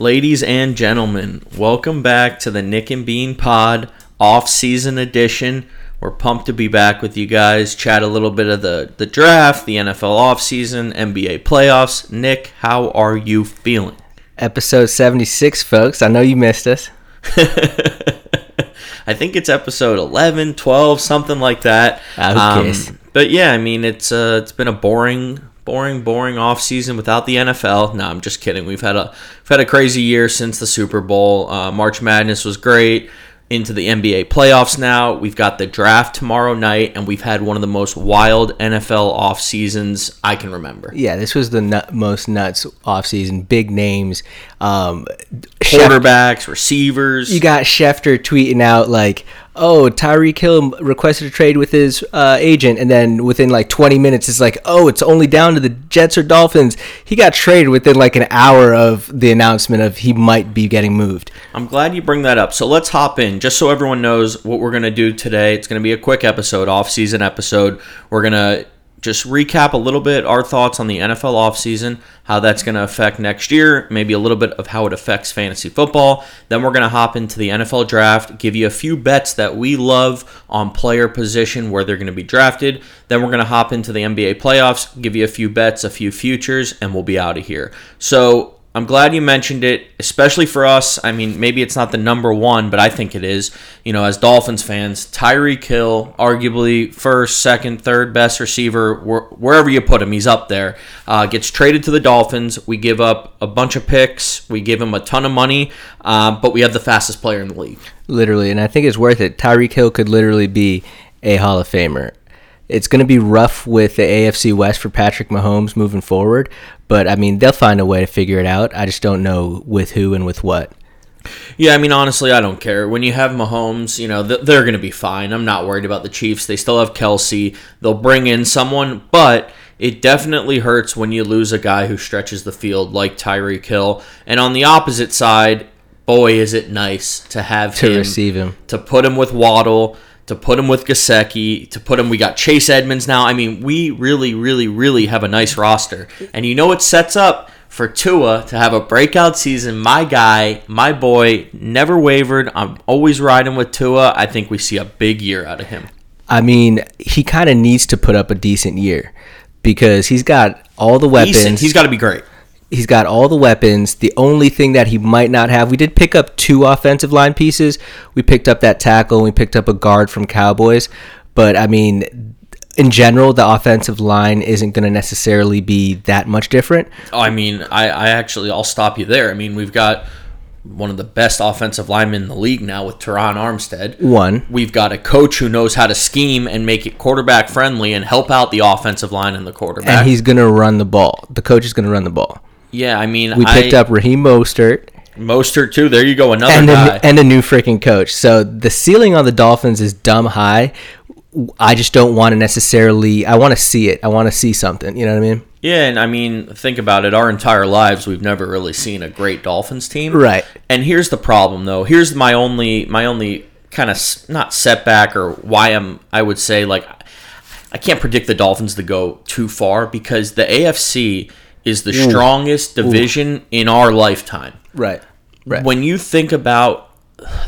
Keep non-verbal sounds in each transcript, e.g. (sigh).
Ladies and gentlemen, welcome back to the Nick and Bean Pod off-season edition. We're pumped to be back with you guys. Chat a little bit of the the draft, the NFL offseason, NBA playoffs. Nick, how are you feeling? Episode 76, folks. I know you missed us. (laughs) I think it's episode 11, 12, something like that. Um, but yeah, I mean, it's uh, it's been a boring, boring, boring off season without the NFL. No, I'm just kidding. We've had a we've had a crazy year since the Super Bowl. Uh, March Madness was great. Into the NBA playoffs now. We've got the draft tomorrow night, and we've had one of the most wild NFL off seasons I can remember. Yeah, this was the nut, most nuts off season. Big names. Um, Quarterbacks, receivers. you got Schefter tweeting out like, "Oh, Tyreek Hill requested a trade with his uh, agent," and then within like 20 minutes, it's like, "Oh, it's only down to the Jets or Dolphins." He got traded within like an hour of the announcement of he might be getting moved. I'm glad you bring that up. So let's hop in, just so everyone knows what we're gonna do today. It's gonna be a quick episode, off-season episode. We're gonna just recap a little bit our thoughts on the NFL offseason, how that's going to affect next year, maybe a little bit of how it affects fantasy football. Then we're going to hop into the NFL draft, give you a few bets that we love on player position where they're going to be drafted. Then we're going to hop into the NBA playoffs, give you a few bets, a few futures, and we'll be out of here. So I'm glad you mentioned it, especially for us. I mean, maybe it's not the number one, but I think it is. You know, as Dolphins fans, Tyreek Hill, arguably first, second, third best receiver, wh- wherever you put him, he's up there. Uh, gets traded to the Dolphins. We give up a bunch of picks. We give him a ton of money, uh, but we have the fastest player in the league. Literally, and I think it's worth it. Tyreek Hill could literally be a Hall of Famer. It's going to be rough with the AFC West for Patrick Mahomes moving forward, but I mean, they'll find a way to figure it out. I just don't know with who and with what. Yeah, I mean, honestly, I don't care. When you have Mahomes, you know, th- they're going to be fine. I'm not worried about the Chiefs. They still have Kelce. They'll bring in someone, but it definitely hurts when you lose a guy who stretches the field like Tyreek Hill. And on the opposite side, boy, is it nice to have To him, receive him. to put him with Waddle, to put him with Gesicki, to put him. We got Chase Edmonds now. I mean, we really, really, really have a nice roster. And you know it sets up for Tua to have a breakout season. My guy, my boy, never wavered. I'm always riding with Tua. I think we see a big year out of him. I mean, he kind of needs to put up a decent year because he's got all the weapons. Decent. He's got to be great. He's got all the weapons. The only thing that he might not have, we did pick up two offensive line pieces. We picked up that tackle and we picked up a guard from Cowboys. But I mean, in general, the offensive line isn't going to necessarily be that much different. I mean, I, I actually, I'll stop you there. I mean, we've got one of the best offensive linemen in the league now with Terron Armstead. One, We've got a coach who knows how to scheme and make it quarterback friendly and help out the offensive line and the quarterback. and he's going to run the ball. The coach is going to run the ball. Yeah, I mean, We picked I, up Raheem Mostert Mostert too. There you go, another and guy. a, and a new freaking coach. So the ceiling on the Dolphins is dumb high. I just don't want to necessarily. I want to see it. I want to see something. You know what I mean? yeah, and I mean, think about it. Our entire lives, we've never really seen a great Dolphins team. Right. And here's the problem, though. Here's my only, my only kind of not setback or why I'm. I would say like, I can't predict the Dolphins to go too far because the AFC is the mm. strongest division in our lifetime. Right. Right. when you think about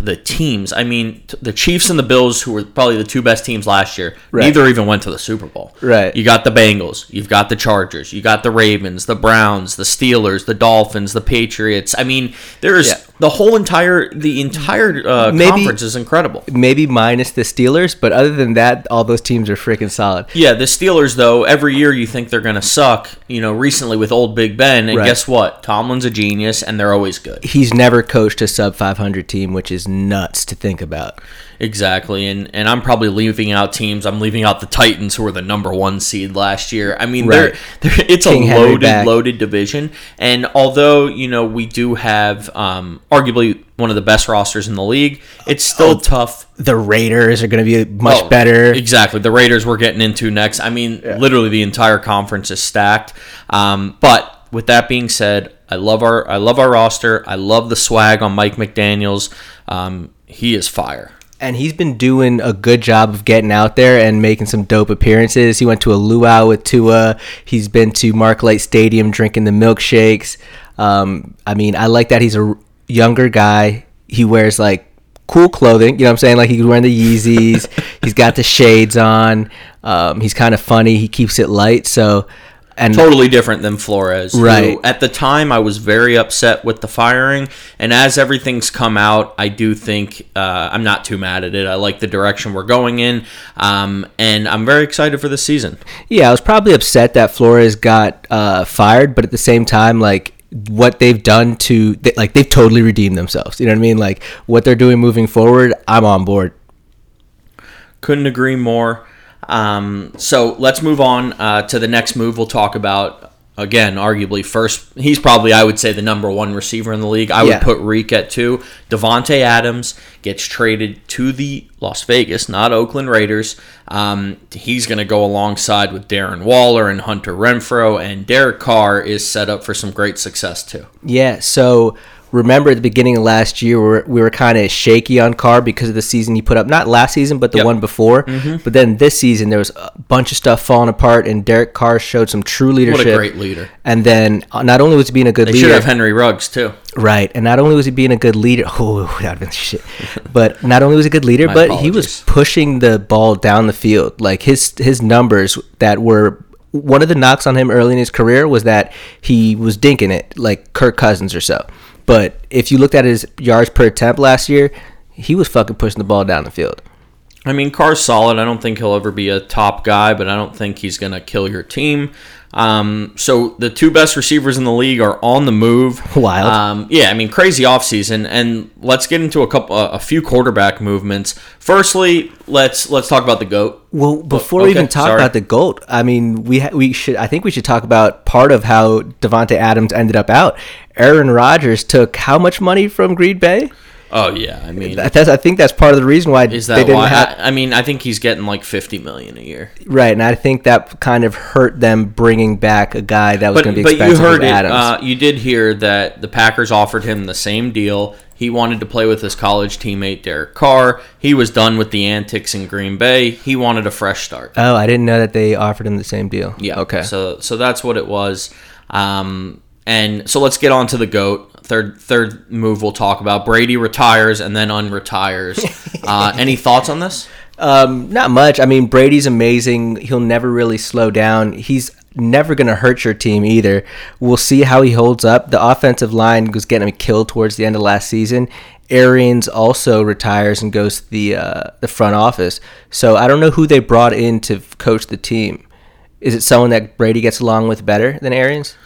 the teams, I mean, t- the Chiefs and the Bills, who were probably the two best teams last year, Right. neither even went to the Super Bowl. Right. You got the Bengals, you've got the Chargers, you got the Ravens, the Browns, the Steelers, the Dolphins, the Patriots. I mean, there's Yeah. The whole entire the entire uh, Maybe- conference is incredible. Maybe minus the Steelers, but other than that, all those teams are freaking solid. Yeah, the Steelers though, every year you think they're going to suck. You know, recently with old Big Ben, and Right. guess what? Tomlin's a genius, and they're always good. He's never coached a sub 500 team, which is nuts to think about. Exactly, and and I'm probably leaving out teams. I'm leaving out the Titans, who were the number one seed last year. I mean, Right. they're, (laughs) they're it's King a loaded, loaded division. And although you know we do have um, arguably one of the best rosters in the league, it's still tough. The Raiders are going to be much Oh, better. Exactly, the Raiders we're getting into next. I mean, literally the entire conference is stacked. Um, but with that being said, I love our I love our roster. I love the swag on Mike McDaniel's. Um, he is fire. And he's been doing a good job of getting out there and making some dope appearances. He went to a luau with Tua. He's been to Mark Light Stadium drinking the milkshakes. Um, I mean, I like that he's a younger guy. He wears like cool clothing. You know what I'm saying? Like he's wearing the Yeezys. (laughs) he's got the shades on. Um, he's kind of funny. He keeps it light. So, and totally different than Flores. Right. at the time, I was very upset with the firing, and as everything's come out, I do think uh, I'm not too mad at it. I like the direction we're going in, um, and I'm very excited for this season. Yeah, I was probably upset that Flores got uh, fired, but at the same time, like what they've done to, they, like they've totally redeemed themselves. You know what I mean? Like what they're doing moving forward, I'm on board. Couldn't agree more. Um, so let's move on uh, to the next move. We'll talk about again, arguably first. He's probably I would say the number one receiver in the league. I Yeah. would put Reek at two. Davante Adams gets traded to the Las Vegas, not Oakland Raiders. Um, he's going to go alongside with Darren Waller and Hunter Renfrow, and Derek Carr is set up for some great success too. Yeah. So remember at the beginning of last year, we were, we were kind of shaky on Carr because of the season he put up. Not last season, but the Yep. one before. But then this season, there was a bunch of stuff falling apart, and Derek Carr showed some true leadership. What a great leader. And then uh, not only was he being a good They leader, should have Henry Ruggs too. Right, and not only was he being a good leader, (laughs) oh, that'd been shit. But not only was he a good leader, but he was pushing the ball down the field. Like his his numbers that were one of the knocks on him early in his career was that he was dinking it like Kirk Cousins or so. But if you looked at his yards per attempt last year, he was fucking pushing the ball down the field. I mean, Carr's solid. I don't think he'll ever be a top guy, but I don't think he's going to kill your team. Um, so the two best receivers in the league are on the move. Wild. Um, yeah, I mean, crazy offseason. And let's get into a couple, a few quarterback movements. Firstly, let's let's talk about the goat. Well, before we okay, even talk sorry. about the goat, I mean, we ha- we should. I think we should talk about part of how Davante Adams ended up out. Aaron Rodgers took how much money from Green Bay? Oh yeah, I mean, That- That's, I think that's part of the reason why is that they didn't why? have I, I mean, I think he's getting like fifty million a year. right, and I think that kind of hurt them bringing back a guy that was going to be expensive. but you heard it. Adams. Uh, you did hear that the Packers offered him the same deal. He wanted to play with his college teammate Derek Carr. He was done with the antics in Green Bay. He wanted a fresh start. oh, I didn't know that they offered him the same deal. Yeah. Okay. So so that's what it was. Um, and so let's get on to the goat. Third third move we'll talk about. Brady retires and then unretires. (laughs) uh, any thoughts on this? Um, not much. I mean, Brady's amazing. He'll never really slow down. He's never going to hurt your team either. We'll see how he holds up. The offensive line was getting him killed towards the end of last season. Arians also retires and goes to the uh, the front office. So I don't know who they brought in to coach the team. Is it someone that Brady gets along with better than Arians?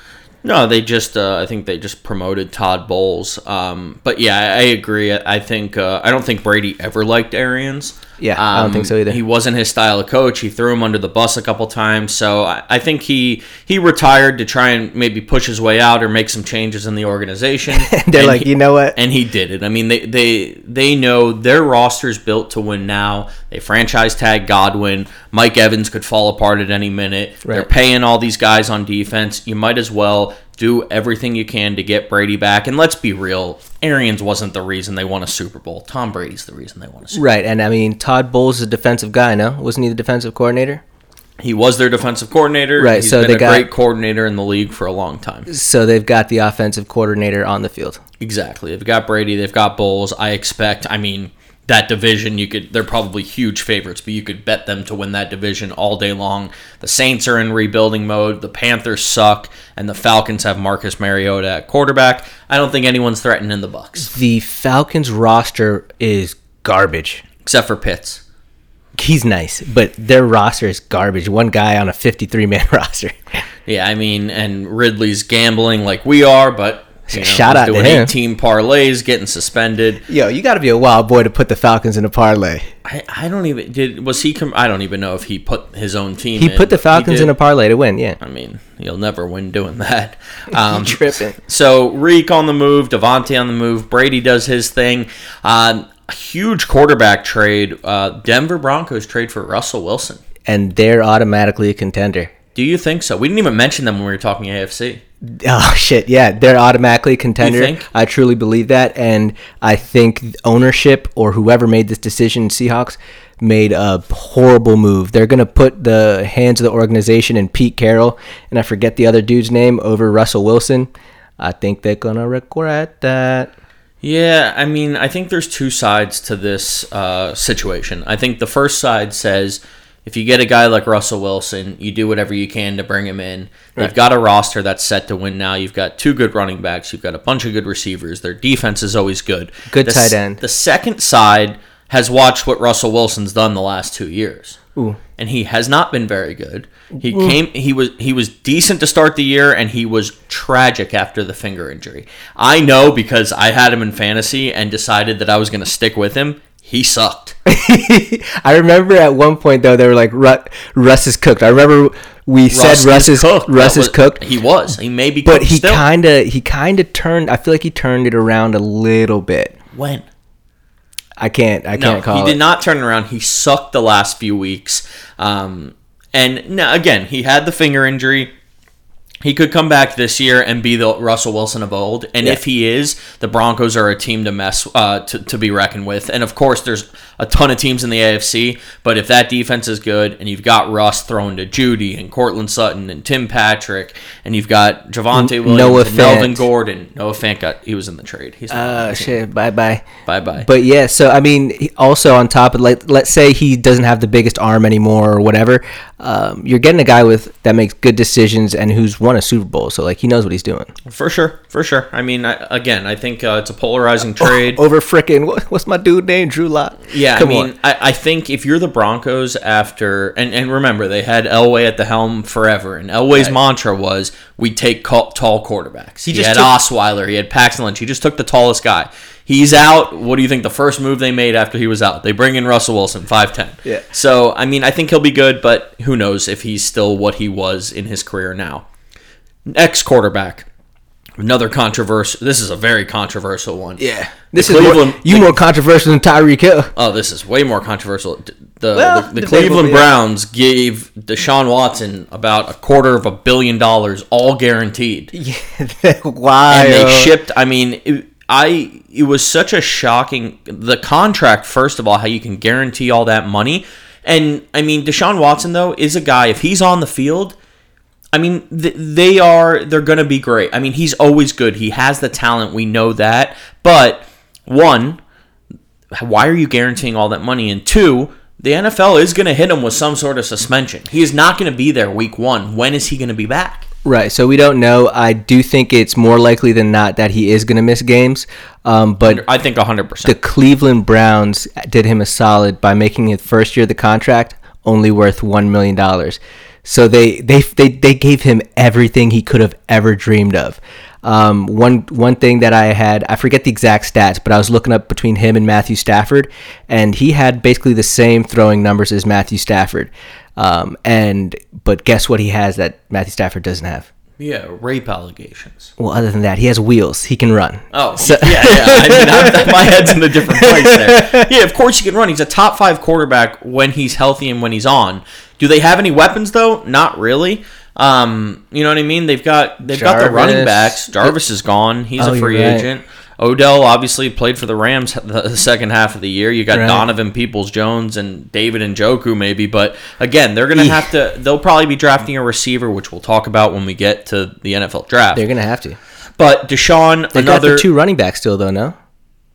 No, they just. Uh, I think they just promoted Todd Bowles. Um, but yeah, I, I agree. I think. Uh, I don't think Brady ever liked Arians. Yeah, I don't think so um, either. He wasn't his style of coach. He threw him under the bus a couple times. So I, I think he he retired to try and maybe push his way out or make some changes in the organization. (laughs) They're And like, he- you know what? and he did it. I mean, they they they know their roster's built to win now. They franchise tag Godwin. Mike Evans could fall apart at any minute. They're paying all these guys on defense. You might as well do everything you can to get Brady back. And let's be real, Arians wasn't the reason they won a Super Bowl. Tom Brady's the reason they won a Super Bowl. Right, and I mean Todd Bowles is a defensive guy, no? Wasn't he the defensive coordinator? He was their defensive coordinator. Right, He's so been they a got- great coordinator in the league for a long time. So they've got the offensive coordinator on the field. Exactly. They've got Brady. They've got Bowles. I expect. I mean, that division. You could. They're probably huge favorites, but you could bet them to win that division all day long. The Saints are in rebuilding mode. The Panthers suck, and the Falcons have Marcus Mariota at quarterback. I don't think anyone's threatening the Bucks The Falcons roster is garbage. except for Pitts. He's nice, but their roster is garbage. One guy on a 53 man (laughs) roster. Yeah, I mean, and Ridley's gambling like we are, but you know, Shout out to doing him. 18 parlays, getting suspended. Yo, you got to be a wild boy to put the Falcons in a parlay. I, I don't even did was he com- I don't even know if he put his own team. He in, put the Falcons in a parlay to win. Yeah, I mean, you'll never win doing that. (laughs) Um, tripping. So Reek on the move, Davante on the move, Brady does his thing. Uh, a huge quarterback trade. Uh, Denver Broncos trade for Russell Wilson. And they're automatically a contender. Do you think so? We didn't even mention them when we were talking AFC. Oh (laughs) shit! Yeah, they're automatically a contender. think? I truly believe that, and I think ownership or whoever made this decision, Seahawks, made a horrible move. They're gonna put the hands of the organization in Pete Carroll, and I forget the other dude's name over Russell Wilson. I think they're gonna regret that. Yeah, I mean, I think there's two sides to this uh, situation. I think the first side says if you get a guy like Russell Wilson, you do whatever you can to bring him in. They've got a roster that's set to win now. You've got two good running backs. You've got a bunch of good receivers. Their defense is always good. Good The tight end. The second side has watched what Russell Wilson's done the last two years. Ooh. And he has not been very good. He came he was he was decent to start the year and he was tragic after the finger injury. I know because I had him in fantasy and decided that I was going to stick with him. He sucked. (laughs) I remember at one point though they were like Ru- Russ is cooked. I remember we said Russ is cooked. Russ That is was- cooked, He was. He may be but cooked he kind of he kind of turned. I feel like he turned it around a little bit. when? I can't I No, can't call he it. did not turn around. He sucked the last few weeks. Um, and now again, he had the finger injury. He could come back this year and be the Russell Wilson of old. And Yeah. if he is, the Broncos are a team to mess uh, to, to be reckoned with. And of course, there's a ton of teams in the AFC. But if that defense is good, and you've got Russ thrown to Jeudy and Courtland Sutton and Tim Patrick, and you've got Javonte Williams Noah and Melvin Gordon. Noah Fant got he was in the trade. He's Uh, shit. Bye bye. Bye bye. But yeah, so I mean, also on top of like, let's say he doesn't have the biggest arm anymore or whatever, um, you're getting a guy with that makes good decisions and who's won a Super Bowl, so like he knows what he's doing. For sure, for sure. I mean, I, again, I think uh, it's a polarizing trade. Over frickin' what, what's my dude name? Drew Lock. yeah, come I mean. I, I think if you're the Broncos after, and, and remember, they had Elway at the helm forever, and Elway's Right. mantra was, we take ca- tall quarterbacks. He, just had took- Osweiler, he had Paxton Lynch, he just took the tallest guy. He's out. What do you think the first move they made after he was out? They bring in Russell Wilson, 5'10. Yeah. So, I mean, I think he'll be good, but who knows if he's still what he was in his career now. Ex quarterback. Another controversial. This is a very controversial one. Yeah, this The is more, Cleveland- you more controversial than Tyreek Hill. Oh, this is way more controversial. The Well, the, the Cleveland. Browns gave Deshaun Watson about a quarter of a billion dollars, all guaranteed, (laughs) Yeah. Why? and they uh, shipped. I mean, it, I it was such a shocking the contract. First of all, how you can guarantee all that money, and I mean, Deshaun Watson though is a guy. If he's on the field, I mean, th- they are they're going to be great. I mean, he's always good. He has the talent. We know that. But one, why are you guaranteeing all that money? And two, the NFL is going to hit him with some sort of suspension. He is not going to be there week 1. When is he going to be back? Right, so we don't know. I do think it's more likely than not that he is going to miss games. Um, but I think 100%. the Cleveland Browns did him a solid by making his first year of the contract only worth one million dollars. So they, they they they gave him everything he could have ever dreamed of. Um, one one thing that I had, I forget the exact stats, but I was looking up between him and Matthew Stafford, and he had basically the same throwing numbers as Matthew Stafford. Um, and but guess what he has that Matthew Stafford doesn't have? yeah, rape allegations. Well, other than that, he has wheels. He can run. Oh, (laughs) yeah, yeah. I mean, I'm, my head's in a different place there. (laughs) Yeah, of course he can run. He's a top five quarterback when he's healthy and when he's on. Do they have any weapons though? Not really. Um, you know what I mean? They've got they've got the running backs. Jarvis is gone. He's Oh, a free right. agent. Odell obviously played for the Rams (laughs) the second half of the year. You got Right. Donovan Peoples Jones and David Njoku maybe, but again, they're gonna have to. They'll probably be drafting a receiver, which we'll talk about when we get to the NFL draft. They're gonna have to. But Deshaun, They got another the two running backs still, though. No.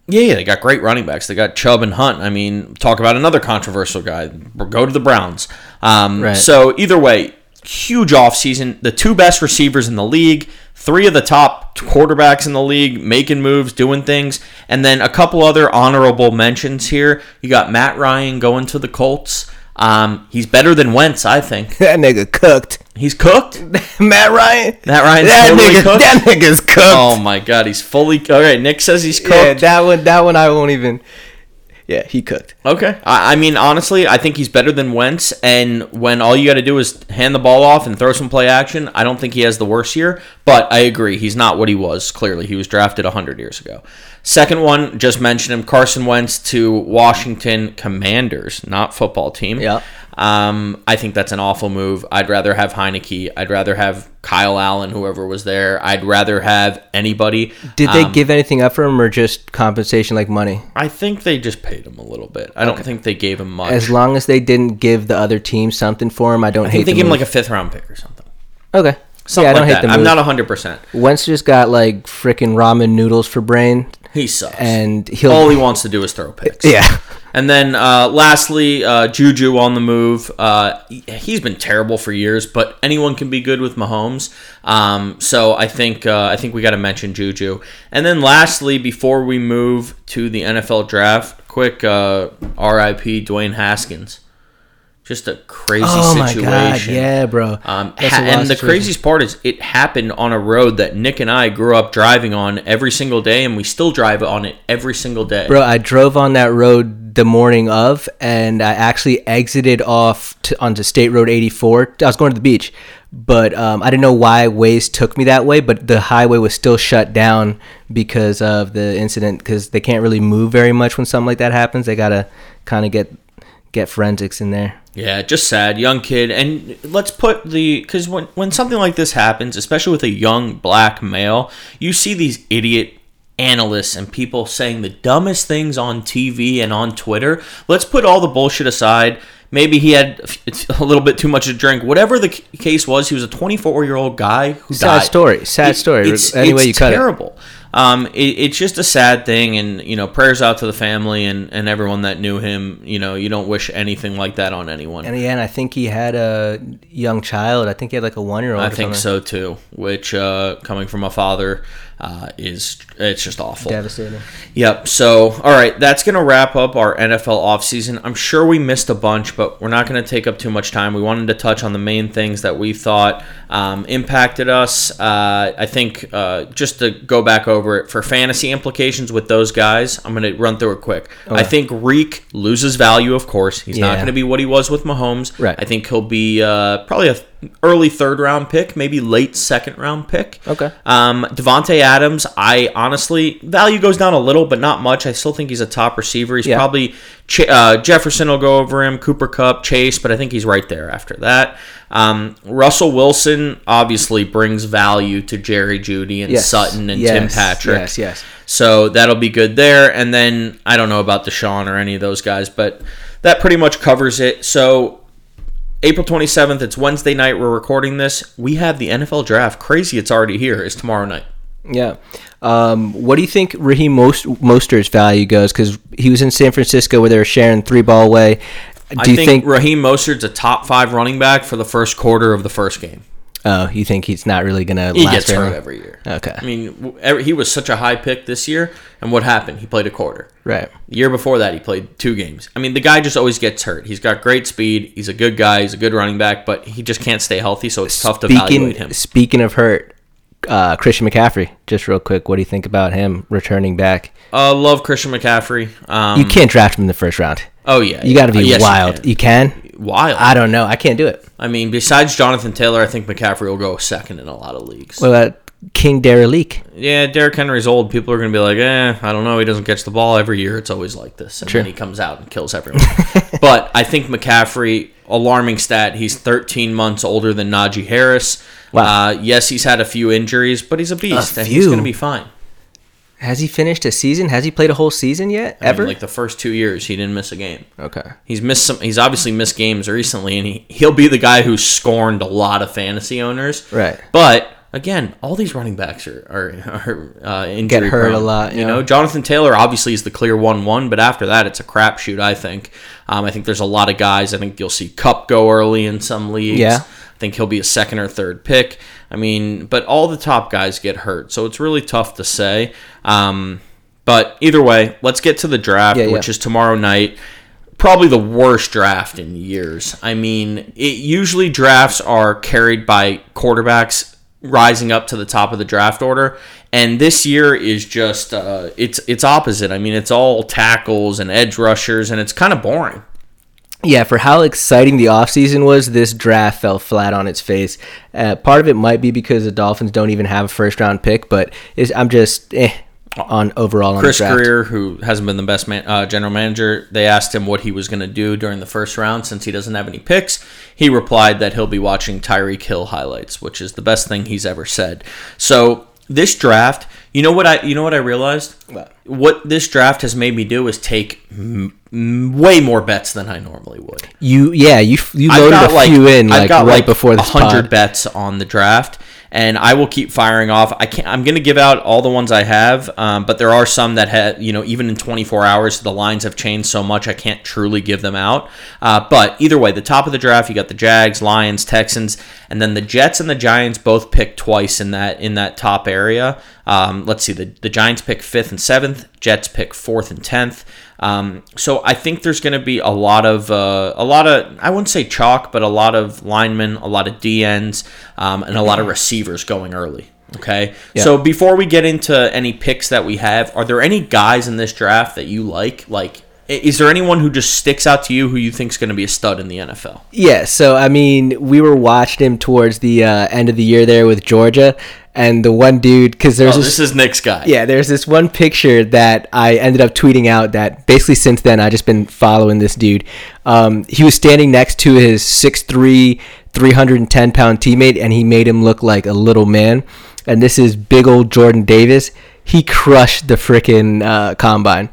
Yeah, yeah, they got great running backs. They got Chubb and Hunt. I mean, talk about another controversial guy. Go to the Browns. Um, Right. So either way, huge offseason. The two best receivers in the league, three of the top quarterbacks in the league, making moves, doing things, and then a couple other honorable mentions here. You got Matt Ryan going to the Colts. Um, he's better than Wentz, I think. (laughs) That nigga cooked. He's cooked. (laughs) Matt Ryan. Matt Ryan's that totally nigga, cooked. that nigga's cooked. Oh my God, he's fully. All right, Nick says he's cooked. yeah, that one, that one, I won't even. Yeah, he cooked. Okay. I, I mean, honestly, I think he's better than Wentz. And when all you got to do is hand the ball off and throw some play action, I don't think he has the worst year. But I agree, he's not what he was. Clearly, he was drafted 100 years ago. Second one, just mentioned him Carson Wentz to Washington Commanders, not football team. Yeah. Um, I think that's an awful move. I'd rather have Heinicke. I'd rather have Kyle Allen, whoever was there. I'd rather have anybody. Did they Um, give anything up for him or just compensation like money? I think they just paid him a little bit. I don't think they gave him much. As long as they didn't give the other team something for him, I don't I hate think they the gave him like a fifth round pick or something. Okay. Something Yeah, I don't like hate that. the I'm not 100%. Wentz just got like freaking ramen noodles for brain, He sucks. and he'll. all he wants to do is throw picks. yeah. And then uh, lastly, uh, Juju on the move. Uh, he- he's been terrible for years, but anyone can be good with Mahomes. Um, so I think uh, I think we got to mention Juju. And then lastly, before we move to the NFL draft, quick uh, RIP Dwayne Haskins. Just a crazy Oh my situation. god, yeah, bro. Um, ha- and the craziest part is it happened on a road that Nick and I grew up driving on every single day, and we still drive on it every single day. Bro, I drove on that road the morning of, and I actually exited off to, onto State Road 84. I was going to the beach, but um, I didn't know why Waze took me that way. But the highway was still shut down because of the incident. Because they can't really move very much when something like that happens. They gotta kind of get get forensics in there. Yeah, just sad, young kid, and let's put the because when when something like this happens, especially with a young black male, you see these idiot analysts and people saying the dumbest things on TV and on Twitter. Let's put all the bullshit aside. Maybe he had (laughs) a little bit too much to drink. Whatever the case was, he was a 24 year old guy who Sad died. story. Sad story. It's, Any way it's you cut it. terrible. Um, it, it's just a sad thing, and you know, prayers out to the family and, and everyone that knew him. You know, you don't wish anything like that on anyone. And again, I think he had a young child. I think he had like a one year old. I think so too. Which, uh, coming from a father, uh, is it's just awful. Devastating. Yep. So, all right, that's going to wrap up our NFL offseason. I'm sure we missed a bunch, but we're not going to take up too much time. We wanted to touch on the main things that we thought um, impacted us. Uh, I think uh, just to go back over it for fantasy implications with those guys, I'm going to run through it quick. I think Reek loses value, of course. He's not going to be what he was with Mahomes. Right. I think he'll be uh, probably a early third round pick, maybe late second round pick. Okay. Um, Davante Adams, I honestly value goes down a little, but not much. I still think he's a top receiver. He's Yeah. probably Ch- uh, Jefferson will go over him, Cooper Kupp, Chase, but I think he's right there after that. Um, Russell Wilson obviously brings value to Jerry Jeudy and Yes. Sutton and Tim Patrick. Yes, yes. So that'll be good there. And then I don't know about Deshaun or any of those guys, but that pretty much covers it. So April 27th, it's Wednesday night. We're recording this. We have the NFL draft. Crazy it's already here. It's tomorrow night. Yeah. Um, what do you think Raheem Most- Mostert's value goes? Because he was in San Francisco where they were sharing three ball away. Do I you think, think? Raheem Mostert's a top five running back for the first quarter of the first game. oh, you think he's not really gonna He last gets hurt every year. Okay. I mean, every- he was such a high pick this year, and what happened? He played a quarter. Right. The year before that, he played two games. I mean, the guy just always gets hurt. He's got great speed. He's a good guy. He's a good running back, but he just can't stay healthy, so it's tough to evaluate him. Speaking of hurt, uh, Christian McCaffrey. Just real quick, what do you think about him returning back? Uh, love Christian McCaffrey. Um, You can't draft him in the first round. oh yeah, You got to be Uh, yes, wild. You You can. can. Wild. I don't know. I can't do it. I mean, besides Jonathan Taylor, I think McCaffrey will go second in a lot of leagues. Well, about King Derrick? Yeah, Derrick Henry's old. People are going to be like, eh, I don't know. He doesn't catch the ball every year. It's always like this. And Sure. then he comes out and kills everyone. (laughs) but I think McCaffrey, alarming stat, he's 13 months older than Najee Harris. Wow. Uh, yes, he's had a few injuries, but he's a beast, and he's going to be fine. Has he finished a season? Has he played a whole season yet? I mean, Ever? like the first two years, he didn't miss a game. okay. He's missed some. He's obviously missed games recently, and he he'll be the guy who scorned a lot of fantasy owners. Right. But again, all these running backs are are, are uh, injury hurt prone. a lot, You yeah. know, Jonathan Taylor obviously is the clear one one, but after that, it's a crapshoot. I think. Um, I think there's a lot of guys. I think you'll see Kupp go early in some leagues. Yeah. I think he'll be a second or third pick. I mean, but all the top guys get hurt, so it's really tough to say. Um, but either way, let's get to the draft, Yeah, yeah. which is tomorrow night. Probably the worst draft in years. I mean, it usually drafts are carried by quarterbacks rising up to the top of the draft order, and this year is just uh, it's it's opposite. I mean, it's all tackles and edge rushers, and it's kind of boring. Yeah, for how exciting the offseason was, this draft fell flat on its face. Uh, part of it might be because the Dolphins don't even have a first round pick, but I'm just eh, on overall on Chris the draft. Grier, who hasn't been the best man, uh, general manager, they asked him what he was going to do during the first round since he doesn't have any picks. He replied that he'll be watching Tyreek Hill highlights, which is the best thing he's ever said. So this draft, you know what I, you know what I realized? What? What this draft has made me do is take m- m- way more bets than I normally would. You yeah, you you loaded a few in I've like right like before this hundred bets on the draft, and I will keep firing off. I can't. I'm going to give out all the ones I have, um, but there are some that had you know even in 24 hours the lines have changed so much I can't truly give them out. Uh, but either way, the top of the draft you got the Jags, Lions, Texans, and then the Jets and the Giants both picked twice in that in that top area. Um, let's see, the the Giants pick fifth and seventh, Jets pick fourth and tenth. Um, so I think there's going to be a lot of uh, a lot of I wouldn't say chalk, but a lot of linemen, a lot of DNs, um, and a lot of receivers going early. Okay, Yeah. so before we get into any picks that we have, are there any guys in this draft that you like? Like, is there anyone who just sticks out to you who you think is going to be a stud in the NFL? Yeah, so I mean, we were watching him towards the uh, end of the year there with Georgia, and the one dude because there's Oh, this, this is Nick's guy. yeah, there's this one picture that I ended up tweeting out that basically since then I just been following this dude. Um, he was standing next to his 6'3", 310 pound teammate, and he made him look like a little man. And this is big old Jordan Davis. He crushed the freaking uh, combine.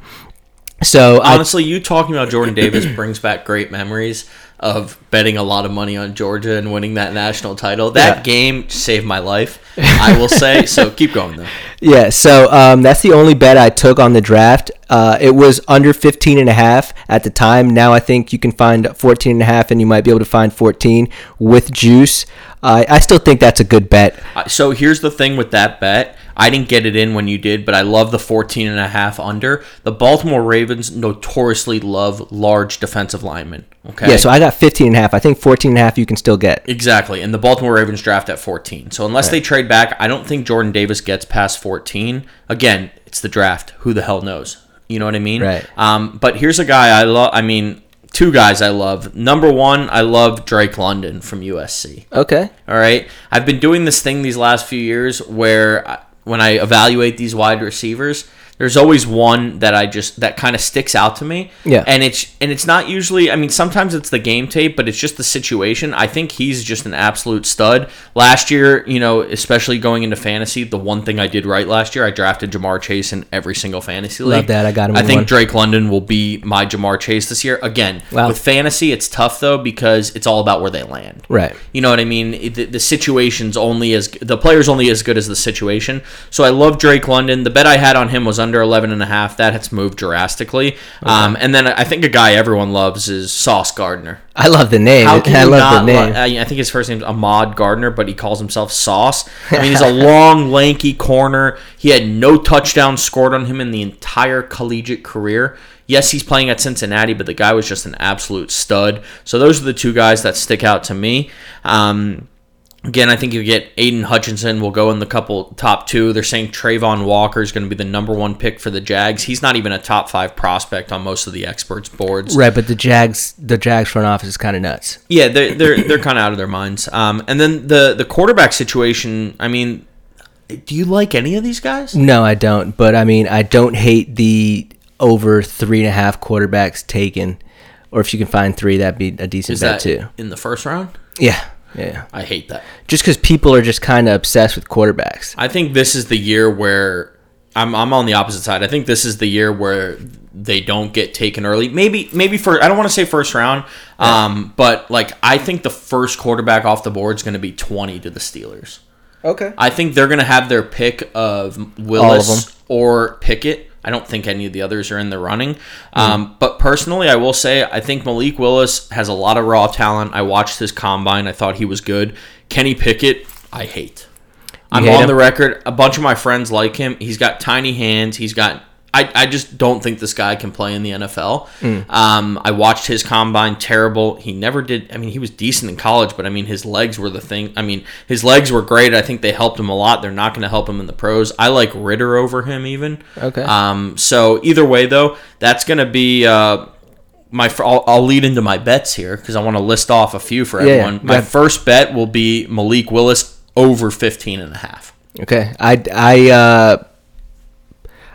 So I Honestly, you talking about Jordan Davis (clears throat) brings back great memories of betting a lot of money on Georgia and winning that national title. That Yeah. game saved my life, I will say. So (laughs) keep going though. Yeah, so um, that's the only bet I took on the draft. Uh, it was under 15 and a half at the time. Now I think you can find 14 and a half and you might be able to find 14 with juice. Uh, I still think that's a good bet. Uh, So here's the thing with that bet. I didn't get it in when you did, but I love the 14 and a half under. The Baltimore Ravens notoriously love large defensive linemen. Okay. Yeah, so I got 15 and a half. I think 14 and a half you can still get. Exactly. And the Baltimore Ravens draft at 14. So unless they trade back, I don't think Jordan Davis gets past 14. Again, it's the draft. Who the hell knows? You know what I mean? Right. Um, but here's a guy I love. I mean, two guys I love. Number one, I love Drake London from USC. Okay. All right. I've been doing this thing these last few years where I, when I evaluate these wide receivers, there's always one that I just that kind of sticks out to me. Yeah. And it's and it's not usually I mean sometimes it's the game tape, but it's just the situation. I think he's just an absolute stud. Last year, you know, especially going into fantasy, the one thing I did right last year, I drafted Ja'Marr Chase in every single fantasy league. Love that. I got him I think one. Drake London will be my Ja'Marr Chase this year. Again, Wow. with fantasy, it's tough though because it's all about where they land. Right. You know what I mean? The, the situation's only as the player's only as good as the situation. So I love Drake London. The bet I had on him was under 11 and a half. That has moved drastically. Um, and then I think a guy everyone loves is Sauce Gardner. I love the name. How can I love the name. lo- I I think his first name's Ahmad Gardner, but he calls himself Sauce. I mean, he's a (laughs) long, lanky corner. He had no touchdowns scored on him in the entire collegiate career. Yes, he's playing at Cincinnati, but the guy was just an absolute stud. So those are the two guys that stick out to me. Um, Again, I think you get Aidan Hutchinson will go in the couple top two. They're saying Travon Walker is going to be the number one pick for the Jags. He's not even a top five prospect on most of the experts' boards. right, but the Jags, the Jags front office is kind of nuts. Yeah, they're they're they're kind of out of their minds. Um, and then the the quarterback situation. I mean, do you like any of these guys? No, I don't. But I mean, I don't hate the over three and a half quarterbacks taken. Or if you can find three, that'd be a decent Is bet that too. in the first round? Yeah, yeah. I hate that. Just because people are just kind of obsessed with quarterbacks. I think this is the year where I'm I'm on the opposite side. I think this is the year where they don't get taken early. Maybe maybe for I don't want to say first round, um, but like I think the first quarterback off the board is going to be 20 to the Steelers. Okay. I think they're going to have their pick of Willis or Pickett. I don't think any of the others are in the running. Um, but personally, I will say I think Malik Willis has a lot of raw talent. I watched his combine. I thought he was good. Kenny Pickett, I hate. I'm hate on him? the record. A bunch of my friends like him. He's got tiny hands. He's got. I, I just don't think this guy can play in the NFL. Hmm. Um, I watched his combine. Terrible. He never did. I mean, he was decent in college, but I mean, his legs were the thing. I mean, his legs were great. I think they helped him a lot. They're not going to help him in the pros. I like Ridder over him even. Okay. Um, so either way, though, that's going to be. Uh, my, I'll, I'll lead into my bets here because I want to list off a few for Yeah, everyone. yeah. My first bet will be Malik Willis over 15 and a half. Okay. I, I, uh,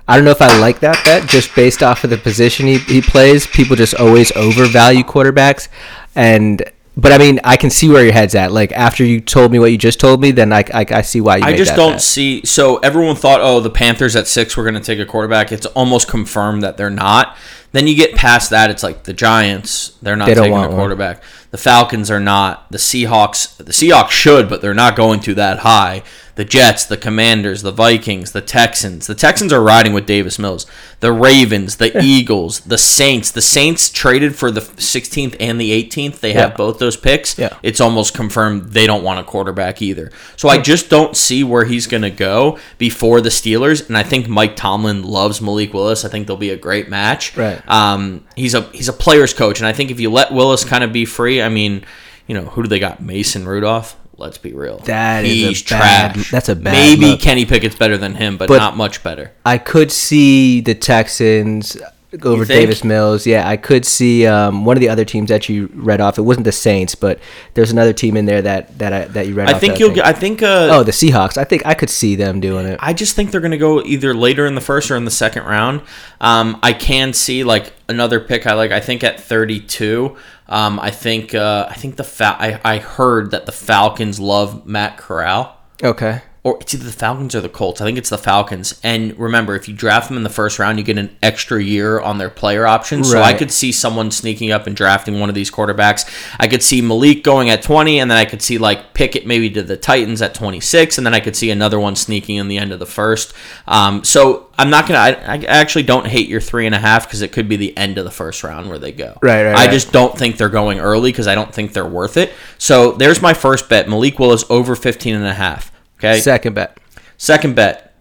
I don't know if I like that bet just based off of the position he, he plays. People just always overvalue quarterbacks. And but I mean, I can see where your head's at. Like after you told me what you just told me, then I, I, I see why you. I just don't bet. see. So everyone thought, oh, the Panthers at six were going to take a quarterback. It's almost confirmed that they're not. Then you get past that, it's like the Giants, they're not They taking a want one. quarterback. The Falcons are not. The Seahawks, the Seahawks should, but they're not going to that high. The Jets, the Commanders, the Vikings, the Texans. The Texans are riding with Davis Mills. The Ravens, the (laughs) Eagles, the Saints. The Saints traded for the 16th and the 18th. They have Yeah. both those picks. Yeah. It's almost confirmed they don't want a quarterback either. So I just don't see where he's going to go before the Steelers. And I think Mike Tomlin loves Malik Willis. I think they'll be a great match. Right. Um, he's a he's a player's coach, and I think if you let Willis kind of be free, I mean, you know, who do they got? Mason Rudolph. Let's be real. That is a he's bad- trash. that's a bad Maybe look. Kenny Pickett's better than him, but, But- not much better. I could see the Texans go over? Davis Mills. Yeah, I could see um, one of the other teams that you read off. It wasn't the Saints, but there's another team in there that that I, that you read I off. think you'll. I think. Uh, oh, the Seahawks. I think I could see them doing it. I just think they're going to go either later in the first or in the second round. Um, I can see like another pick I like. I think at 32. Um, I think uh, I think the Fal- I, I heard that the Falcons love Matt Corral. Okay. Or it's either the Falcons or the Colts. I think it's the Falcons. And remember, if you draft them in the first round, you get an extra year on their player options. So I could see someone sneaking up and drafting one of these quarterbacks. I could see Malik going at 20, and then I could see like Pickett maybe to the Titans at 26, and then I could see another one sneaking in the end of the first. Um, so I'm not gonna. I, I actually don't hate your three and a half because it could be the end of the first round where they go. Right, right, I right. just don't think they're going early because I don't think they're worth it. So there's my first bet. Malik Willis over 15 and a half. Okay. Second bet. Second bet.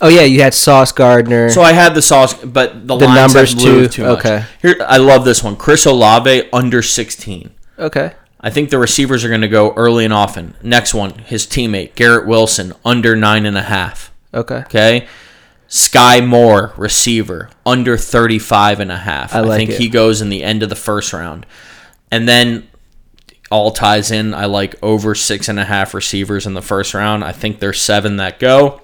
Oh yeah, you had Sauce Gardner. So I had the sauce, but the, The lines numbers have moved too? too much. Okay. Here, I love this one. Chris Olave under 16. okay. I think the receivers are going to go early and often. Next one, his teammate Garrett Wilson under nine and a half. Okay. Okay. Skyy Moore, receiver, under 35 and a half. I like think it. he goes in the end of the first round. And then all ties in. I like over six and a half receivers in the first round. I think there's seven that go.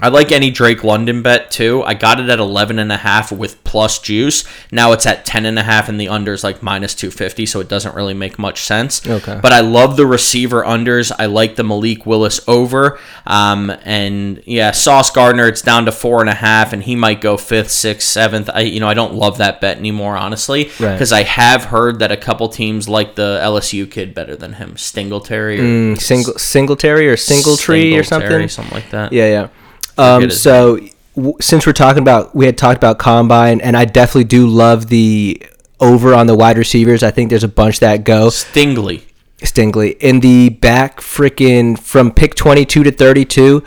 I like any Drake London bet too. I got it at 11 and a half with plus juice. Now it's at 10 and a half and the unders like minus 250, so it doesn't really make much sense. Okay. But I love the receiver unders. I like the Malik Willis over. Um, and yeah, Sauce Gardner, it's down to four and a half, and he might go fifth, sixth, seventh. I you know I don't love that bet anymore, honestly, Right. because I have heard that a couple teams like the LSU kid better than him, Stingletary or Mm, single Singletary or Single Tree or something. something like that. Yeah, yeah. Um, so w- since we're talking about, we had talked about combine, and I definitely do love the over on the wide receivers. I think there's a bunch that go. Stingley. Stingley in the back, freaking from pick 22 to 32.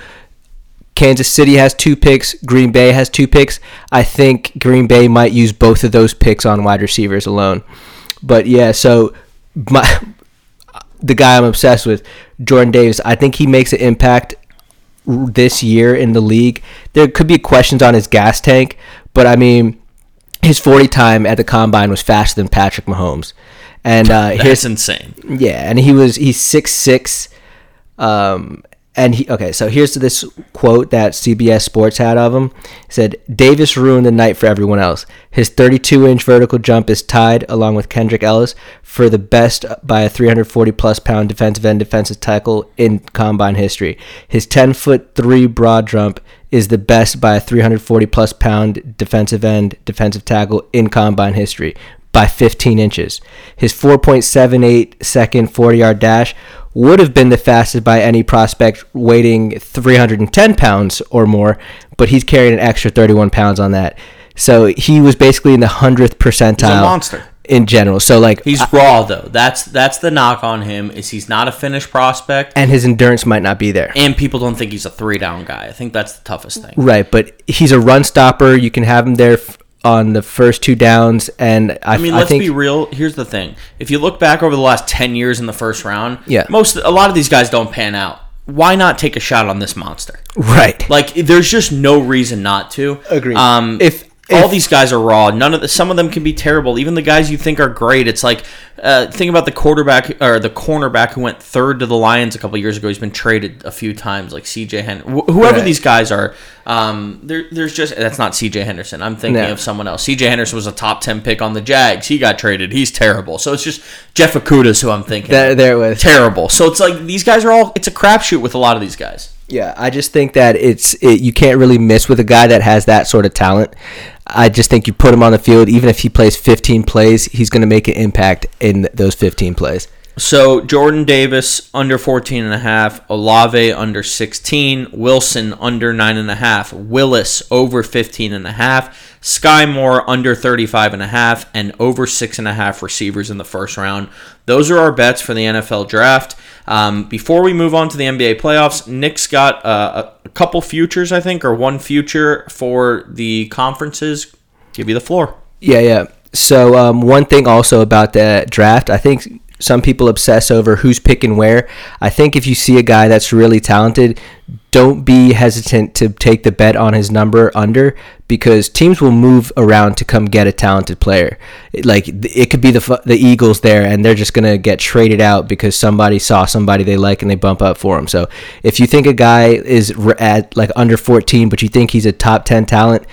Kansas City has two picks. Green Bay has two picks. I think Green Bay might use both of those picks on wide receivers alone. But yeah, so my (laughs) the guy I'm obsessed with, Jordan Davis. I think he makes an impact this year in the league. There could be questions on his gas tank, but I mean, his 40 time at the combine was faster than Patrick Mahomes. And uh, (laughs) That's here's insane. yeah, and he was he's six six, um, and he okay. So here's this quote that CBS Sports had of him. He said Davis ruined the night for everyone else. His 32 inch vertical jump is tied along with Kendrick Ellis for the best by a 340 plus pound defensive end defensive tackle in combine history. His 10 foot three broad jump is the best by a 340 plus pound defensive end defensive tackle in combine history by 15 inches. His 4.78 second 40 yard dash would have been the fastest by any prospect weighing 310 pounds or more, but he's carrying an extra 31 pounds on that. So he was basically in the 100th percentile monster. in general. So, like, He's raw though. That's that's the knock on him is he's not a finished prospect, and his endurance might not be there. and people don't think he's a three down guy. I think that's the toughest thing. Right, but he's a run stopper. You can have him there f- on the first two downs, and I, I mean, I let's think be real. Here's the thing: if you look back over the last ten years in the first round, Yeah. most a lot of these guys don't pan out. Why not take a shot on this monster? right. Like, there's just no reason not to. Agree. Um, if all these guys are raw. None of the, some of them can be terrible. Even the guys you think are great. It's like uh, think about the quarterback or the cornerback who went third to the Lions a couple years ago. He's been traded a few times, like C.J. Henderson. Whoever Right. these guys are, um, there, there's just that's not C.J. Henderson. I'm thinking No. of someone else. C.J. Henderson was a top ten pick on the Jags. He got traded. He's terrible. So it's just Jeff Okudah's who I'm thinking. There, of. there it was. terrible. So it's like these guys are all. It's a crapshoot with a lot of these guys. Yeah, I just think that it's it, you can't really miss with a guy that has that sort of talent. I just think you put him on the field, even if he plays 15 plays, he's going to make an impact in those 15 plays. So Jordan Davis under 14 and a half, Olave under 16, Wilson under 9 and a half, Willis over 15 and a half, Skyy Moore under 35 and a half, and over six and a half receivers in the first round. Those are our bets for the NFL draft. Um, before we move on to the NBA playoffs, Nick's got uh, a, a couple futures, I think, or one future for the conferences. Give you the floor. Yeah, yeah. So um, one thing also about the draft, I think some people obsess over who's picking where. I think if you see a guy that's really talented, don't be hesitant to take the bet on his number under because teams will move around to come get a talented player. Like it could be the the Eagles there, and they're just gonna get traded out because somebody saw somebody they like and they bump up for him. So if you think a guy is at like under 14, but you think he's a top 10 talent,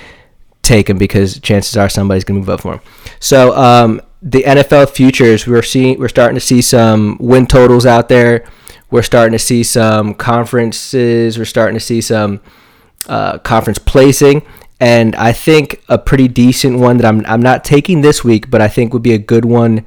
take him because chances are somebody's gonna move up for him. So um, the NFL futures, we're seeing, we're starting to see some win totals out there. We're starting to see some conferences. We're starting to see some uh, conference placing, and I think a pretty decent one that I'm I'm not taking this week, but I think would be a good one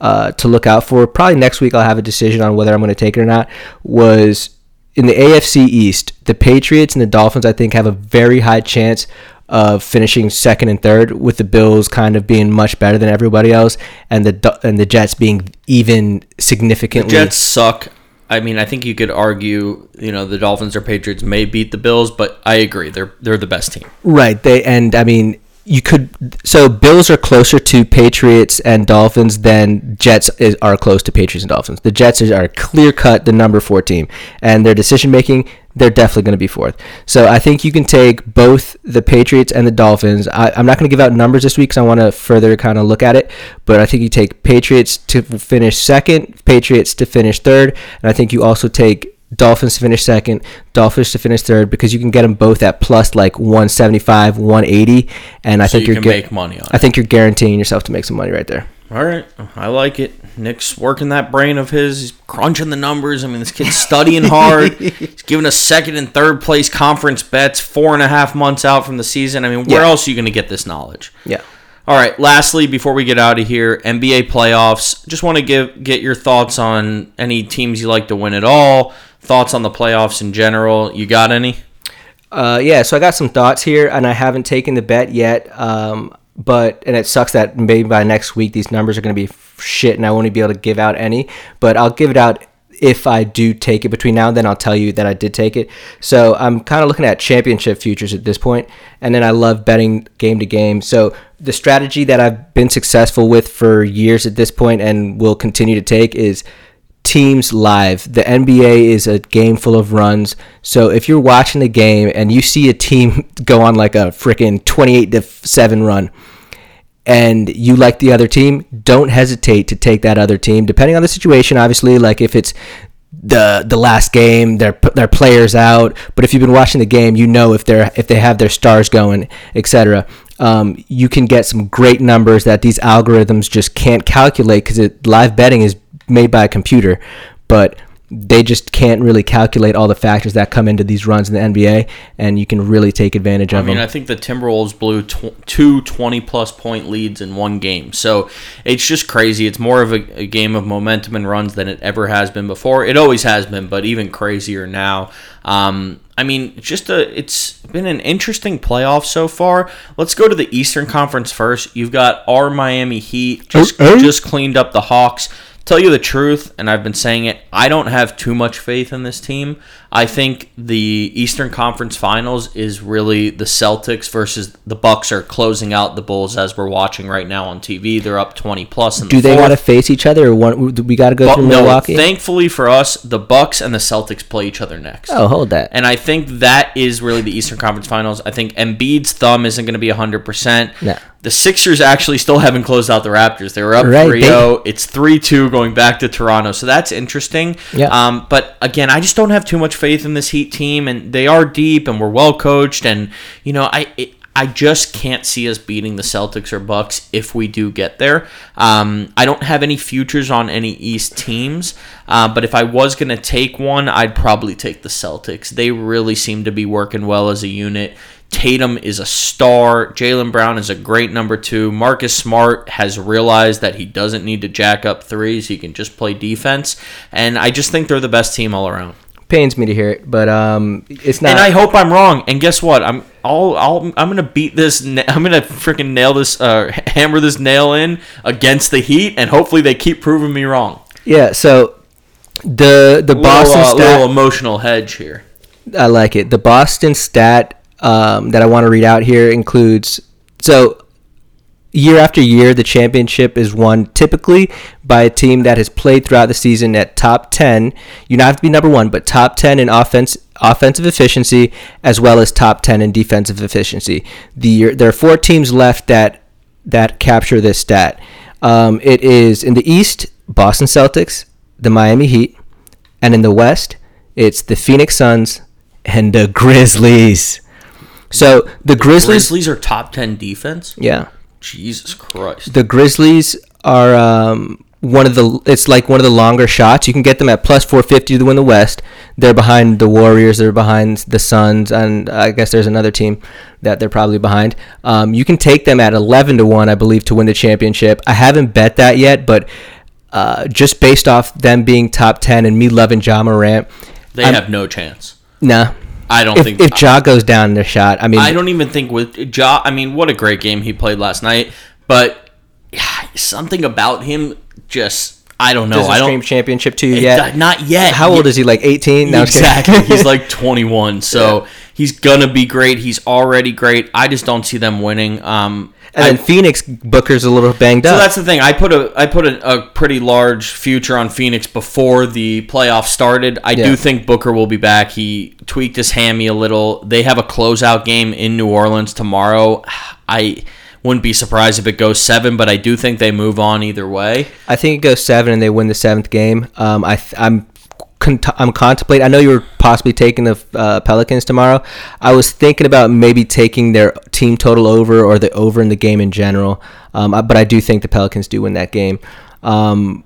uh, to look out for. Probably next week I'll have a decision on whether I'm going to take it or not. Was in the AFC East, the Patriots and the Dolphins I think have a very high chance of finishing second and third, with the Bills kind of being much better than everybody else, and the and the Jets being even significantly. The Jets suck. I mean, I think you could argue, you know, the Dolphins or Patriots may beat the Bills, but I agree, they're they're the best team. Right. They and I mean you could so Bills are closer to Patriots and Dolphins than Jets is, are close to Patriots and Dolphins. The Jets are clear cut the number four team, and their decision making they're definitely going to be fourth. So I think you can take both the Patriots and the Dolphins. I, I'm not going to give out numbers this week because I want to further kind of look at it. But I think you take Patriots to finish second, Patriots to finish third, and I think you also take Dolphins to finish second, Dolphins to finish third because you can get them both at plus like 175, 180, and I So think you you're can gu- make money on I it. think you're guaranteeing yourself to make some money right there. All right, I like it. Nick's working that brain of his, he's crunching the numbers. I mean, this kid's studying hard. (laughs) he's giving us second and third place conference bets four and a half months out from the season. I mean, where Yeah. else are you going to get this knowledge? Yeah. All right. Lastly, before we get out of here, NBA playoffs. Just want to give get your thoughts on any teams you like to win at all. Thoughts on the playoffs in general. You got any? Uh, yeah, so I got some thoughts here, and I haven't taken the bet yet. Um, but and it sucks that maybe by next week these numbers are going to be shit, and I won't be able to give out any. But I'll give it out if I do take it. Between now and then, I'll tell you that I did take it. So I'm kind of looking at championship futures at this point, and then I love betting game to game. So the strategy that I've been successful with for years at this point, and will continue to take, is teams live. The NBA is a game full of runs. So if you're watching the game and you see a team (laughs) go on like a freaking 28 to 7 run and you like the other team, don't hesitate to take that other team. Depending on the situation obviously like if it's the the last game their their players out. But if you've been watching the game you know if they're if they have their stars going etc um, you can get some great numbers that these algorithms just can't calculate because live betting is made by a computer, but they just can't really calculate all the factors that come into these runs in the NBA, and you can really take advantage of them. I mean, them. I think the Timberwolves blew tw- two 20 plus point leads in one game. So it's just crazy. It's more of a, a game of momentum and runs than it ever has been before. It always has been, but even crazier now. Um, I mean, just a it's been an interesting playoff so far. Let's go to the Eastern Conference first. You've got our Miami Heat just Oh, oh. just cleaned up the Hawks. Tell you the truth, and I've been saying it, I don't have too much faith in this team. I think the Eastern Conference Finals is really the Celtics versus the Bucks are closing out the Bulls as we're watching right now on TV. They're up twenty plus. In Do the they want to face each other, or one, we got to go Bu- through no, Milwaukee? thankfully for us, the Bucks and the Celtics play each other next. oh, hold that. And I think that is really the Eastern Conference Finals. I think Embiid's thumb isn't going to be 100%. No. The Sixers actually still haven't closed out the Raptors. They were up Right, 3 0. It's 3 2 going back to Toronto. So that's interesting. Yeah. Um, but again, I just don't have too much faith in this Heat team. And they are deep and we're well coached. And, you know, I. It, I just can't see us beating the Celtics or Bucks if we do get there. Um, I don't have any futures on any East teams, uh, but if I was going to take one, I'd probably take the Celtics. They really seem to be working well as a unit. Tatum is a star. Jaylen Brown is a great number two. Marcus Smart has realized that he doesn't need to jack up threes. He can just play defense. And I just think they're the best team all around. Pains me to hear it, but um, it's not. And I hope I'm wrong. And guess what? I'm I'll, I'll I'm gonna beat this. (laughs) I'm gonna freaking nail this. Uh, (laughs) hammer this nail in against the Heat, and hopefully they keep proving me wrong. yeah. So the the Little, Boston uh, stat. little emotional hedge here. I like it. The Boston stat um, that I want to read out here includes so year after year the championship is won typically by a team that has played throughout the season at top 10 you don't have to be number one but top 10 in offense offensive efficiency as well as top 10 in defensive efficiency. The there are four teams left that that capture this stat. Um, it is in the east boston celtics the miami heat and in the west it's the phoenix suns and the grizzlies so the grizzlies Grizzlies are top ten defense. yeah Jesus Christ. the Grizzlies are um, one of the. It's like one of the longer shots. You can get them at plus 450 to win the West. They're behind the Warriors. They're behind the Suns, and I guess there's another team that they're probably behind. Um, you can take them at 11 to one, I believe, to win the championship. I haven't bet that yet, but uh, just based off them being top 10 and me loving Ja Morant, They I'm- have no chance. nah. I don't If, think. if Ja goes down in their shot, I mean, I don't even think with Ja. I mean, what a great game he played last night. But yeah, (sighs) something about him just. I don't know. doesn't I don't. championship to you yet. Not yet. How old is he? Like 18? No, exactly. (laughs) he's like 21, so he's gonna be great. He's already great. I just don't see them winning. Um, And I- then Phoenix Booker's a little banged so up. So that's the thing. I put a I put a, a pretty large future on Phoenix before the playoffs started. I Yeah. do think Booker will be back. He tweaked his hammy a little. They have a closeout game in New Orleans tomorrow. (sighs) I wouldn't be surprised if it goes seven, but I do think they move on either way. I think it goes seven and they win the seventh game. Um, I th- I'm I'm contemplating. I know you're possibly taking the uh, Pelicans tomorrow. I was thinking about maybe taking their team total over or the over in the game in general. Um, but I do think the Pelicans do win that game. Um,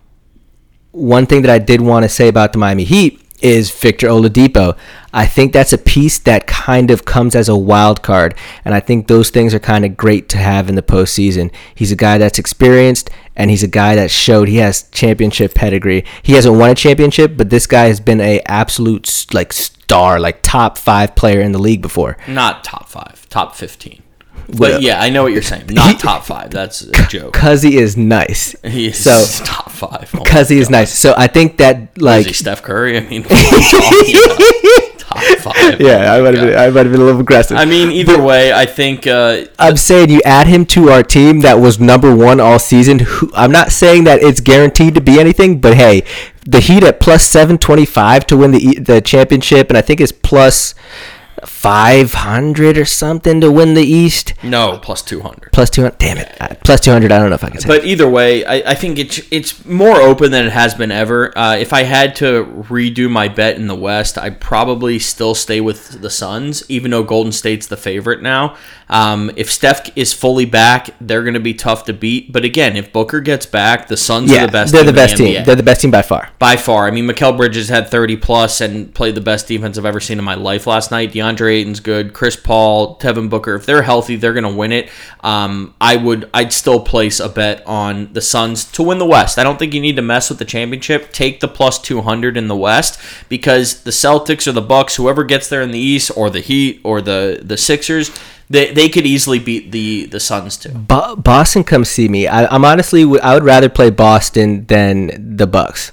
one thing that I did want to say about the Miami Heat is Victor Oladipo. I think that's a piece that kind of comes as a wild card, and I think those things are kind of great to have in the postseason. He's a guy that's experienced, and he's a guy that showed he has championship pedigree. He hasn't won a championship, but this guy has been a absolute like star, like top five player in the league before. Not top five, top fifteen. But yeah, I know what you're saying. Not top five. That's a joke. He is nice. (laughs) He is So- top five. Oh my he is God. nice. So I think that Is like he Steph Curry? I mean, (laughs) what are you talking about? top five. yeah, I Oh might have been, I might have been a little aggressive. I mean, either way, I think uh, I'm saying you add him to our team that was number one all season. Who, I'm not saying that it's guaranteed to be anything, but hey, the Heat at plus 725 to win the E- the championship, and I think it's plus 500 or something to win the East. no plus two hundred. Plus 200. Damn it. Plus 200. I don't know if I can say. But either way, I, I think it's it's more open than it has been ever. Uh, if I had to redo my bet in the West, I'd probably still stay with the Suns, even though Golden State's the favorite now. Um, if Steph is fully back, they're going to be tough to beat. But again, if Booker gets back, the Suns yeah, are the best. they're the best the team. NBA. They're the best team by far. by far. I mean, Mikal Bridges had 30 plus and played the best defense I've ever seen in my life last night. DeAndre Ayton's good. Chris Paul, Devin Booker. If they're healthy, they're going to win it. Um, I would, I'd still place a bet on the Suns to win the West. I don't think you need to mess with the championship. Take the plus 200 in the West because the Celtics or the Bucks, whoever gets there in the East, or the Heat or the the Sixers. they they could easily beat the the Suns too. Bo- Boston, come see me. I, I'm honestly, I would rather play Boston than the Bucks.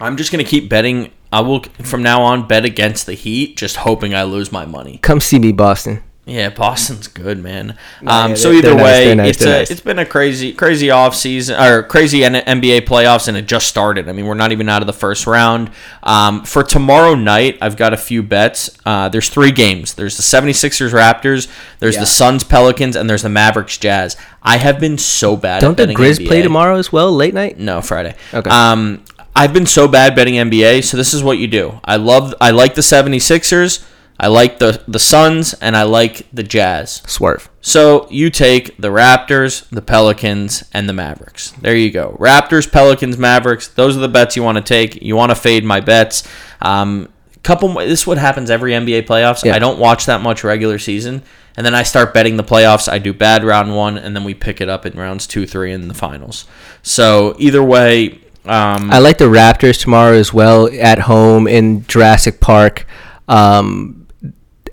I'm just gonna keep betting. I will from now on bet against the Heat, just hoping I lose my money. Come see me, Boston. Yeah, Boston's good, man. yeah, Um, so either way, nice, it's a, nice. it's been a crazy crazy off season or crazy NBA playoffs, and it just started. I mean, we're not even out of the first round. Um, for tomorrow night, I've got a few bets. Uh, there's three games. There's the 76ers Raptors. There's Yeah. the Suns Pelicans, and there's the Mavericks Jazz. I have been so bad. Don't at the Grizz NBA. play tomorrow as well, late night? No, Friday. Okay. Um, I've been so bad betting NBA, so this is what you do. I love, I like the 76ers, I like the the Suns, and I like the Jazz. Swerve. So you take the Raptors, the Pelicans, and the Mavericks. There you go. Raptors, Pelicans, Mavericks. Those are the bets you want to take. You want to fade my bets. Um, couple. This is what happens every NBA playoffs. Yeah. I don't watch that much regular season, and then I start betting the playoffs. I do bad round one, and then we pick it up in rounds two, three, and the finals. So either way. Um, I like the Raptors tomorrow as well at home in Jurassic Park. Um,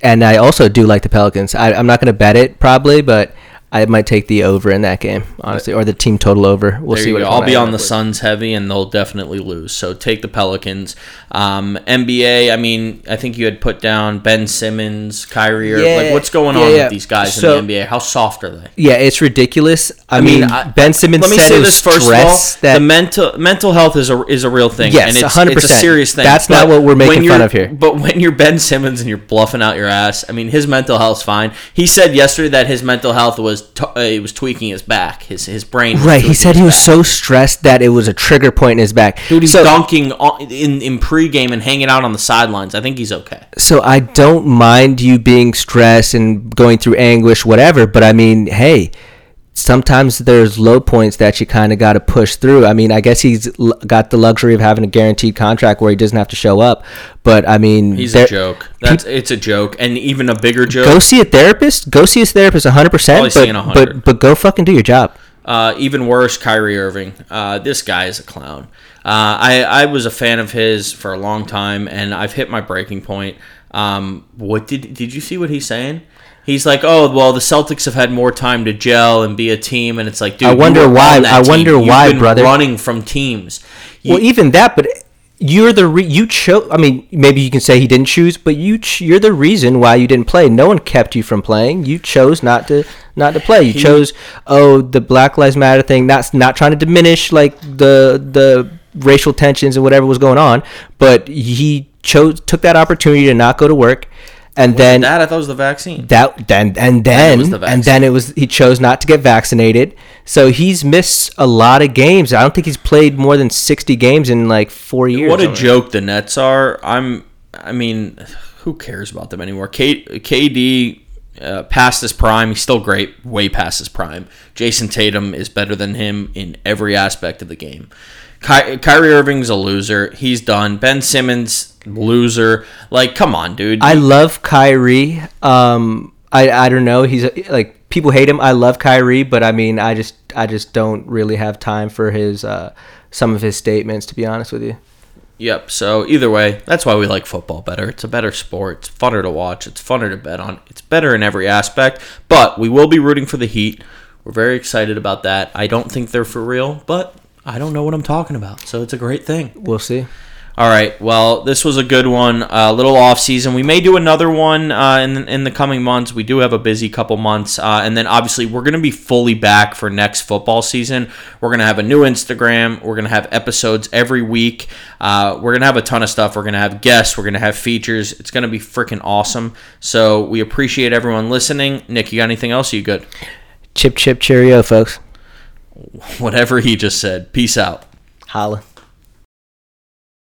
and I also do like the Pelicans. I, I'm not going to bet it probably, but I might take the over in that game, honestly, or the team total over. We'll There see what I'll be on the. Suns heavy, and they'll definitely lose. So take the Pelicans. Um, NBA. I mean, I think you had put down Ben Simmons, Kyrie. Irving. Yeah, like, what's going yeah, on yeah. with these guys So- in the NBA? How soft are they? Yeah, it's ridiculous. I, mean, mean, I- Ben Simmons Let me said say this first of all: that the mental mental health is a is a real thing. Yes, and it's, 100%. It's a serious thing. That's not what we're making fun of here. (laughs) But when you're Ben Simmons and you're bluffing out your ass, I mean, his mental health's fine. He said yesterday that his mental health was t- uh, he was tweaking his back, his his brain. right. He said he was back. so stressed that it was a trigger point in his back. Dude, he's so, dunking on, in in pregame and hanging out on the sidelines. I think he's okay. so I don't mind you being stressed and going through anguish, whatever. But I mean, hey, sometimes there's low points that you kind of got to push through. I mean, I guess he's l- got the luxury of having a guaranteed contract where he doesn't have to show up. But I mean, He's a joke. That's it's a joke, and even a bigger joke. Go see a therapist. Go see a therapist 100. percent But but but go fucking do your job. Uh, even worse, Kyrie Irving. Uh, this guy is a clown. Uh, I I was a fan of his for a long time, and I've hit my breaking point. Um, what did did you see what he's saying? He's like, oh well, the Celtics have had more time to gel and be a team, and it's like, dude, I wonder why- I team. wonder You've why, brother. Running from teams. You- well, even that, but you're the re- you chose. I mean, maybe you can say he didn't choose, but you ch- you're the reason why you didn't play. No one kept you from playing. You chose not to not to play. You chose oh the Black Lives Matter thing. That's not trying to diminish like the the racial tensions and whatever was going on, but he chose took that opportunity to not go to work, and then that I thought was the vaccine. that then and then was the and then it was he chose not to get vaccinated so he's missed a lot of games i don't think he's played more than 60 games in like four years What a already. joke the Nets are. I'm. I mean, who cares about them anymore? K, KD uh, past his prime. He's still great. Way past his prime. Jayson Tatum is better than him in every aspect of the game. Ky- Kyrie Irving's a loser. He's done. Ben Simmons loser. Like, come on, dude. i love kyrie um i i don't know he's like people hate him i love kyrie but i mean i just i just don't really have time for his uh some of his statements to be honest with you Yep. So either way, that's why we like football better. It's a better sport. It's funner to watch. It's funner to bet on. It's better in every aspect. But we will be rooting for the Heat. We're very excited about that. I don't think they're for real, but I don't know what I'm talking about. So it's a great thing. we'll see All right. Well, this was a good one. A little off season. We may do another one uh, in in the coming months. We do have a busy couple months, uh, and then obviously we're going to be fully back for next football season. We're going to have a new Instagram. We're going to have episodes every week. Uh, we're going to have a ton of stuff. We're going to have guests. We're going to have features. It's going to be freaking awesome. So we appreciate everyone listening. Nick, you got anything else? You good? chip chip cheerio folks Whatever he just said. Peace out. holla